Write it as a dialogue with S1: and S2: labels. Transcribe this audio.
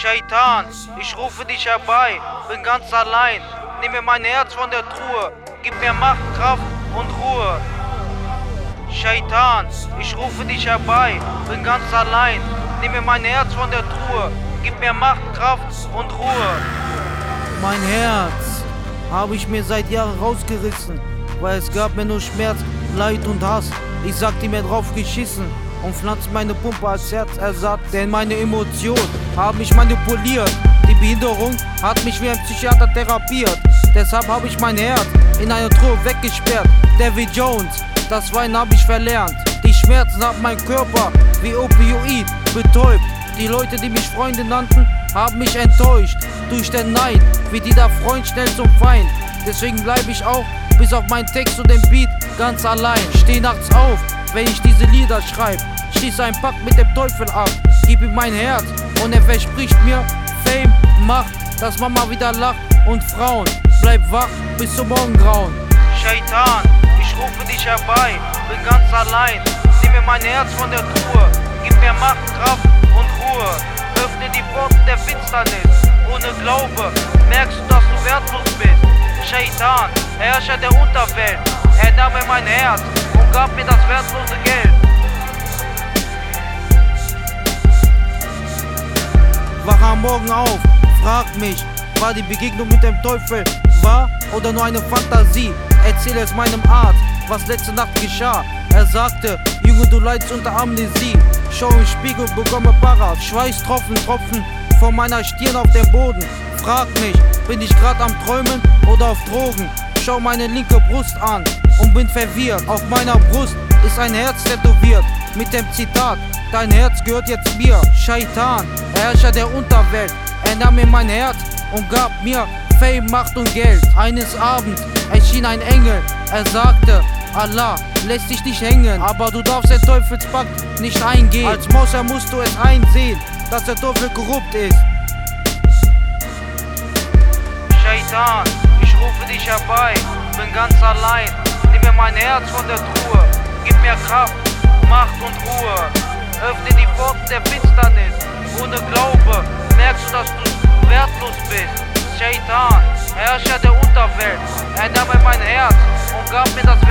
S1: Shaitan, ich rufe dich herbei, bin ganz allein. Nimm mir mein Herz von der Truhe, gib mir Macht, Kraft und Ruhe. Shaitan, ich rufe dich herbei, bin ganz allein. Nimm mir mein Herz von der Truhe, gib mir Macht, Kraft und Ruhe.
S2: Mein Herz habe ich mir seit Jahren rausgerissen, weil es gab mir nur Schmerz, Leid und Hass. Ich sagte mir drauf geschissen und pflanzt meine Pumpe als Herzersatz, denn meine Emotionen haben mich manipuliert. Die Behinderung hat mich wie ein Psychiater therapiert. Deshalb habe ich mein Herz in eine Truhe weggesperrt. Davy Jones, das Wein habe ich verlernt. Die Schmerzen haben mein Körper wie Opioid betäubt. Die Leute, die mich Freunde nannten, haben mich enttäuscht. Durch den Neid wird jeder Freund schnell zum Feind. Deswegen bleibe ich auch bis auf meinen Text und den Beat ganz allein. Steh nachts auf, wenn ich diese Lieder schreibe. Schließe einen Pakt mit dem Teufel ab, gib ihm mein Herz und er verspricht mir Fame, Macht, dass Mama wieder lacht und Frauen. Bleib wach bis zum Morgengrauen.
S1: Shaitan, ich rufe dich herbei, bin ganz allein. Nimm mir mein Herz von der Truhe, gib mir Macht, Kraft und Ruhe. Öffne die Pforten der Finsternis, ohne Glaube merkst du, dass du wertlos bist. Shaitan, Herrscher der Unterwelt, er nahm mir mein Herz und gab mir das wertlose Geld.
S2: Wach am Morgen auf, frag mich, war die Begegnung mit dem Teufel wahr oder nur eine Fantasie? Erzähle es meinem Arzt, was letzte Nacht geschah. Er sagte, Junge, du leidest unter Amnesie. Schau im Spiegel, bekomme Paras. Schweißtropfen, Tropfen von meiner Stirn auf den Boden. Frag mich, bin ich grad am Träumen oder auf Drogen? Schau meine linke Brust an und bin verwirrt. Auf meiner Brust ist ein Herz tätowiert mit dem Zitat: Dein Herz gehört jetzt mir. Shaitan, Herrscher der Unterwelt, er nahm mir mein Herz und gab mir Fame, Macht und Geld. Eines Abends erschien ein Engel, er sagte: Allah lässt dich nicht hängen, aber du darfst den Teufelspakt nicht eingehen. Als Moser musst du es einsehen, dass der Teufel korrupt ist.
S1: Shaitan, ich rufe dich herbei, bin ganz allein. Nimm mir mein Herz von der Truhe, gib mir Kraft, Macht und Ruhe. Öffne die Pforten der Finsternis, ohne Glaube merkst du, dass du wertlos bist. Shaitan, Herrscher der Unterwelt, er nahm mein Herz und gab mir das.